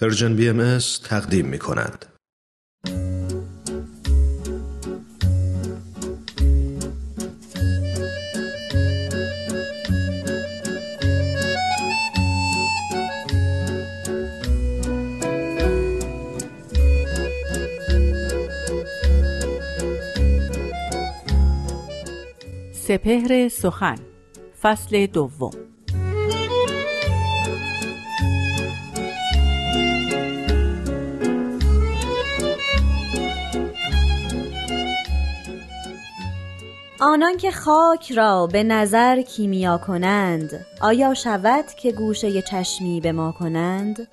پرژن بی ام تقدیم می کند. سپهر سخن فصل دوم آنان که خاک را به نظر کیمیا کنند آیا شود که گوشه چشمی به ما کنند؟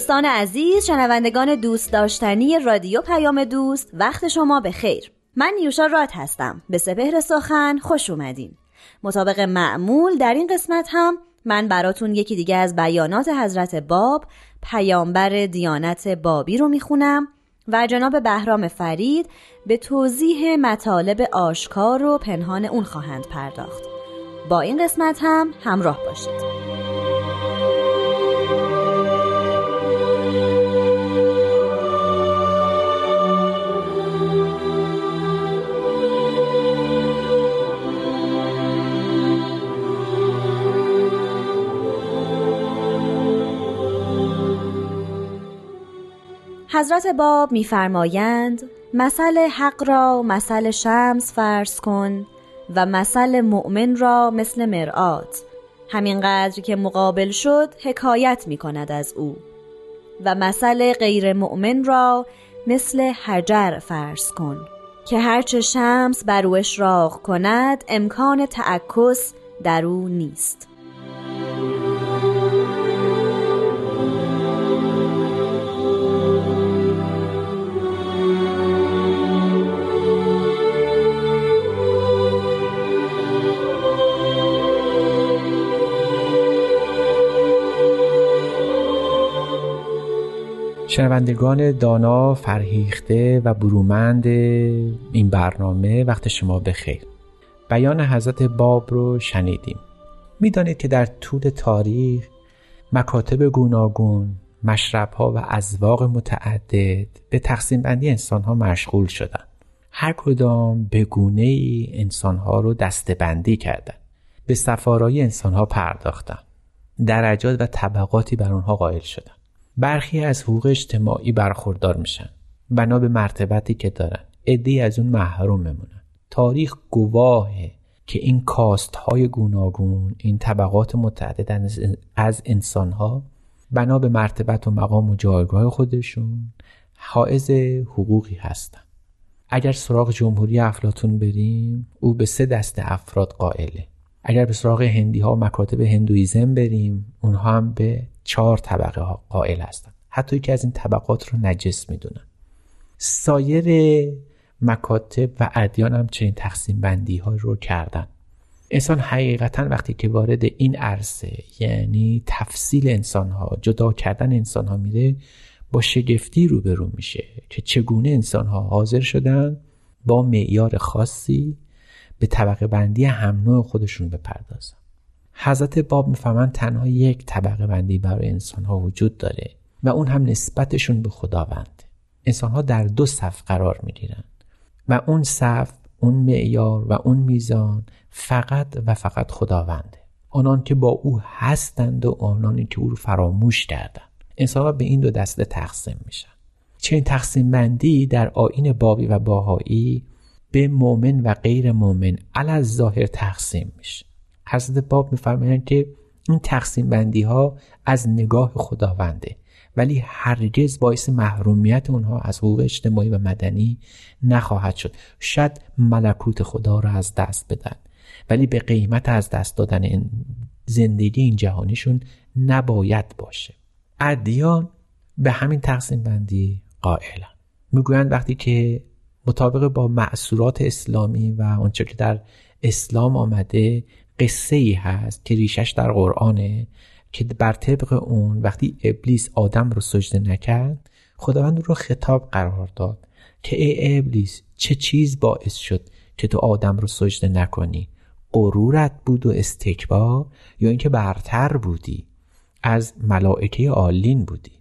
دوستان عزیز شنوندگان دوست داشتنی رادیو پیام دوست وقت شما به خیر. من نیوشا راد هستم. به سپهر سخن خوش اومدین. مطابق معمول در این قسمت هم من براتون یکی دیگه از بیانات حضرت باب پیامبر دیانت بابی رو می‌خونم و جناب بهرام فرید به توضیح مطالب آشکار و پنهان اون خواهند پرداخت. با این قسمت هم همراه باشید. حضرت باب میفرمایند مثل حق را مثل شمس فرض کن و مثل مؤمن را مثل مرآت. همینقدر که مقابل شد حکایت می کند از او. و مثل غیر مؤمن را مثل حجر فرض کن که هرچه شمس بر او اشراق کند امکان تعکس در او نیست. شنوندگان دانا فرهیخته و برومند این برنامه وقت شما بخیر. بیان حضرت باب رو شنیدیم. می‌دانید که در طول تاریخ مکاتب گوناگون مشرب و ازواق متعدد به تقسیم بندی انسان ها مشغول شدن هر کدام به گونه ای انسان ها رو دستبندی کردن به سفارای انسان ها پرداختن درجات و طبقاتی بر آنها قائل شدن برخی از حقوق اجتماعی برخوردار میشن بنا به مرتبتی که دارن. عدهای از اون محروم میمونن. تاریخ گواهه که این کاست های گوناگون این طبقات متعدد از انسان ها بنا به مرتبت و مقام و جایگاه خودشون حائز حقوقی هستن. اگر سراغ جمهوری افلاتون بریم او به سه دست افراد قائله. اگر به سراغ هندی ها مکاتب هندویزم بریم اونها هم به چهار طبقه ها قائل هستند حتی که از این طبقات رو نجس می‌دونن. سایر مکاتب و ادیان هم چنین تقسیم بندی ها رو کردن. انسان حقیقتا وقتی که وارد این عرصه یعنی تفصیل انسان ها جدا کردن انسان ها میره با شگفتی روبرو میشه که چگونه انسان ها حاضر شدن با معیار خاصی به طبقه بندی هم نوع خودشون بپردازن. حضرت باب می‌فهمند تنها یک طبقه بندی برای انسان ها وجود داره و اون هم نسبتشون به خداوند. انسان ها در دو صف قرار می‌گیرند و اون صف اون معیار و اون میزان فقط و فقط خداونده آنان که با او هستند و آنانی که او رو فراموش کردند انسان ها به این دو دسته تقسیم میشن. چنین تقسیم بندی در آین بابی و باهایی به مؤمن و غیر مؤمن علی ظاهر تقسیم میشه. حضرت باب میفرمایند که این تقسیم بندی ها از نگاه خداونده ولی هرگز باعث محرومیت اونها از حقوق اجتماعی و مدنی نخواهد شد. شاید ملکوت خدا را از دست بدن ولی به قیمت از دست دادن زندگی این جهانیشون نباید باشه. ادیان به همین تقسیم بندی قائلن. می‌گویند وقتی که مطابق با معصورات اسلامی و آنچه که در اسلام آمده قصه ای هست که ریشش در قرآنه که بر طبق اون وقتی ابلیس آدم رو سجده نکرد خداوند رو خطاب قرار داد که ای ابلیس چه چیز باعث شد که تو آدم رو سجده نکنی؟ غرورت بود و استکبار یا اینکه برتر بودی؟ از ملائکه عالین بودی؟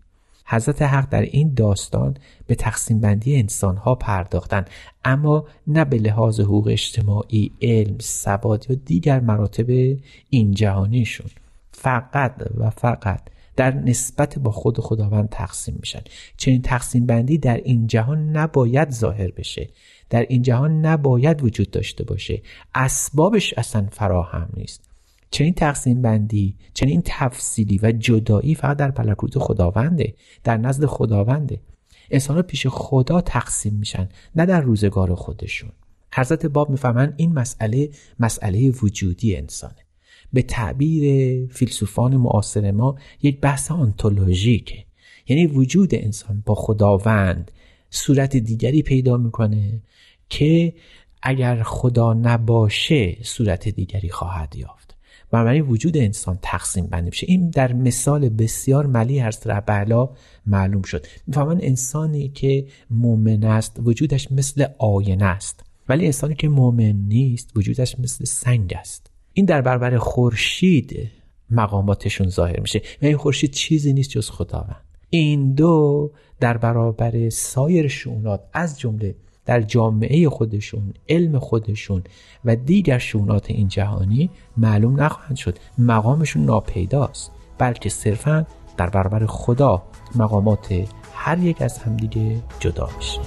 حضرت حق در این داستان به تقسیم بندی انسان ها پرداختن اما نه به لحاظ حقوق اجتماعی علم سواد یا دیگر مراتب این جهانیشون. فقط و فقط در نسبت با خود خداوند تقسیم میشن. چنین تقسیم بندی در این جهان نباید ظاهر بشه. در این جهان نباید وجود داشته باشه. اسبابش اصلا فراهم نیست. چنین تقسیم بندی چنین تفصیلی و جدایی فقط در ملکوت خداونده در نزد خداونده. انسان پیش خدا تقسیم میشن نه در روزگار خودشون. حضرت باب می‌فهمن این مسئله مسئله وجودی انسانه. به تعبیر فیلسوفان معاصر ما یک بحث آنتولوژیکه. یعنی وجود انسان با خداوند صورت دیگری پیدا می‌کنه که اگر خدا نباشه صورت دیگری خواهد یافت. بنابراین وجود انسان تقسیم بندی میشه. این در مثال بسیار ملی هست ربعلا معلوم شد. می‌فهمن انسانی که مؤمن است وجودش مثل آینه است ولی انسانی که مؤمن نیست وجودش مثل سنگ است. این در برابر خورشید مقاماتشون ظاهر میشه. و این خورشید چیزی نیست جز خداوند. این دو در برابر سایر شونات از جمله در جامعه خودشون علم خودشون و دیگر شونات این جهانی معلوم نخواهند شد. مقامشون ناپیداست بلکه صرفا در برابر خدا مقامات هر یک از همدیگه جدا میشه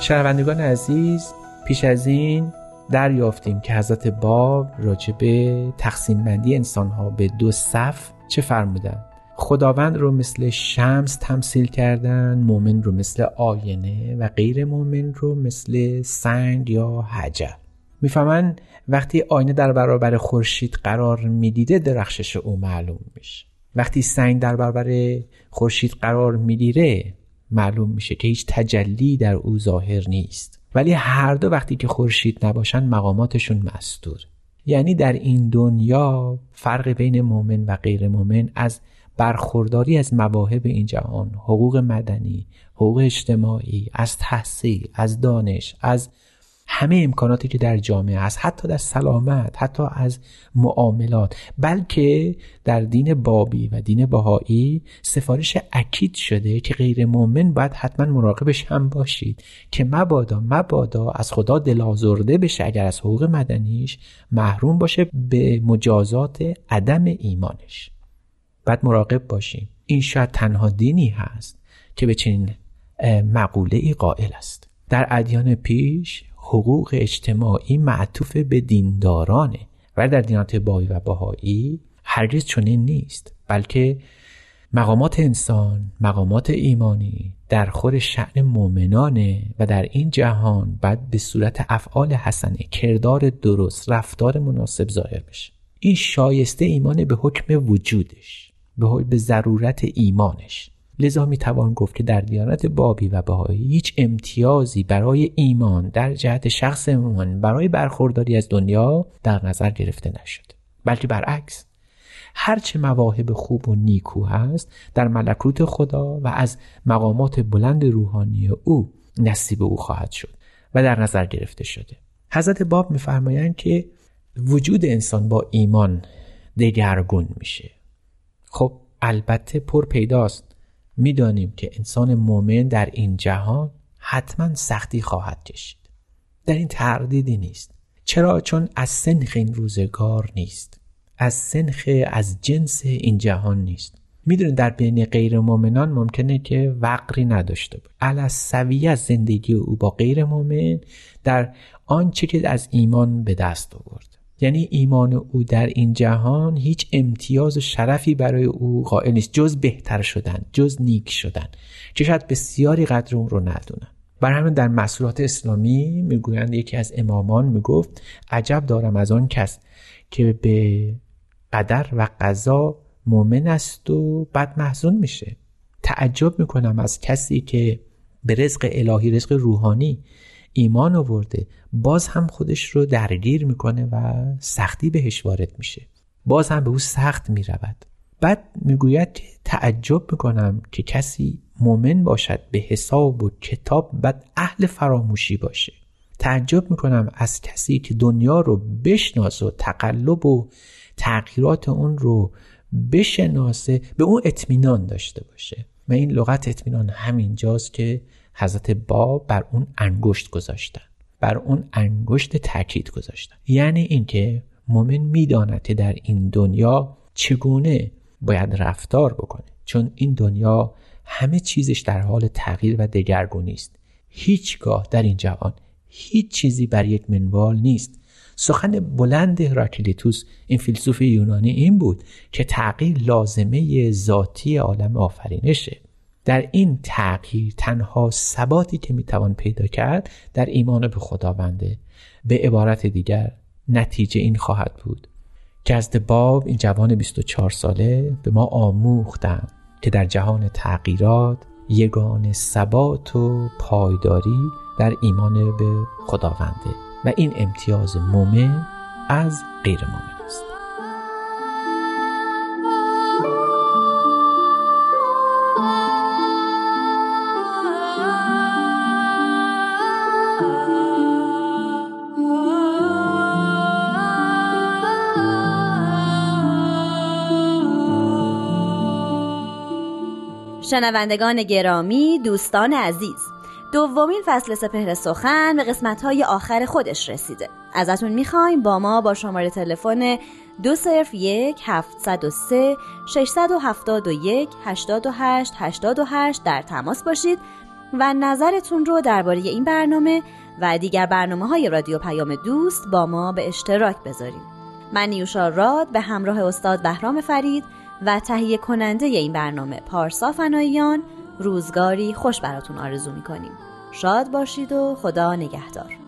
شنوندگان عزیز پیش از این دریافتیم که حضرت باب راجع به تقسیم بندی انسان ها به دو صف چه فرمودن خداوند رو مثل شمس تمثیل کردن مؤمن رو مثل آینه و غیر مؤمن رو مثل سنگ یا حجر. می‌فهمن وقتی آینه در برابر خورشید قرار می‌دیده درخشش او معلوم میشه. وقتی سنگ در برابر خورشید قرار می‌گیره معلوم میشه که هیچ تجلی در او ظاهر نیست. ولی هر دو وقتی که خورشید نباشن مقاماتشون مستور. یعنی در این دنیا فرق بین مؤمن و غیر مؤمن از برخورداری از مواهب این جهان حقوق مدنی حقوق اجتماعی از تحصیل از دانش از همه امکاناتی که در جامعه هست حتی در سلامت حتی از معاملات بلکه در دین بابی و دین بهایی سفارش اکید شده که غیر مؤمن باید حتما مراقبش هم باشید که مبادا مبادا از خدا دلازرده بشه اگر از حقوق مدنیش محروم باشه به مجازات عدم ایمانش. باید مراقب باشیم. این شاید تنها دینی هست که به چنین مقوله ای قائل است. در ادیان پیش حقوق اجتماعی معطوف به دیندارانه. و در دینات بایی و بهایی هرگز چنین نیست. بلکه مقامات انسان مقامات ایمانی در خور شعن مؤمنانه و در این جهان باید به صورت افعال حسنه کردار درست رفتار مناسب ظاهر بشه. این شایسته ایمان به حکم وجودش به ضرورت ایمانش. لذا می توان گفت که در دیانت بابی و بهایی هیچ امتیازی برای ایمان در جهت شخص ایمان برای برخورداری از دنیا در نظر گرفته نشد. بلکه برعکس هرچه مواهب خوب و نیکو هست در ملکوت خدا و از مقامات بلند روحانی او نصیب او خواهد شد و در نظر گرفته شده. حضرت باب میفرمایند که وجود انسان با ایمان دگرگون میشه. خب البته پر پیداست. می‌دانیم که انسان مؤمن در این جهان حتما سختی خواهد کشید. در این تردیدی نیست. چرا؟ چون از سنخ این روزگار نیست. از سنخ از جنس این جهان نیست. می‌دونید در بین غیر مؤمنان ممکنه که وقری نداشته باشه. علا سویه زندگی او با غیر مؤمن در آنچه که از ایمان به دست آورد. یعنی ایمان او در این جهان هیچ امتیاز و شرفی برای او قائل نیست. جز بهتر شدن جز نیک شدن. که شاید بسیاری قدر اون رو ندونن بر همین در مسئولات اسلامی می‌گویند یکی از امامان می‌گفت عجب دارم از آن کس که به قدر و قضا مؤمن است و بد محزون میشه. تعجب می‌کنم از کسی که به رزق الهی رزق روحانی ایمان آورده باز هم خودش رو درگیر می‌کنه و سختی بهش وارد میشه. باز هم به او سخت می‌رود. بعد می‌گوید که تعجب می‌کنم که کسی مؤمن باشد به حساب و کتاب بعد اهل فراموشی باشه. تعجب می‌کنم از کسی که دنیا رو بشناسه و تقلب و تغییرات اون رو بشناسه به اون اطمینان داشته باشه. و این لغت اطمینان همینجاست که حضرت باب بر اون انگشت گذاشتن بر اون انگشت تاکید گذاشتن. یعنی اینکه مؤمن می‌داند که در این دنیا چگونه باید رفتار بکنه. چون این دنیا همه چیزش در حال تغییر و دگرگونی است. هیچگاه در این جهان هیچ چیزی بر یک منوال نیست. سخن بلند هراکلیتوس این فیلسوف یونانی این بود که تغییر لازمه ذاتی عالم آفرینشه. در این تغییر تنها ثباتی که می‌توان پیدا کرد در ایمان به خداونده. به عبارت دیگر نتیجه این خواهد بود که از باب این جوان 24 ساله به ما آموختند که در جهان تغییرات یگان ثبات و پایداری در ایمان به خداونده و این امتیاز مومن از غیر مومن. شنوندگان گرامی دوستان عزیز دومین فصل سپهر سخن به قسمت های آخر خودش رسیده. ازتون می‌خوایم با ما با شماره تلفن دو صرف یک هفت و سه ششصد و هفتاد و یک هشتاد و هشت هشتاد و هشت در تماس باشید و نظرتون رو درباره این برنامه و دیگر برنامه های رادیو پیام دوست با ما به اشتراک بذاریم من نیوشا راد به همراه استاد بهرام فرید و تهیه کننده این برنامه پارسا فناییان روزگاری خوش براتون آرزو می‌کنیم. شاد باشید و خدا نگهدار.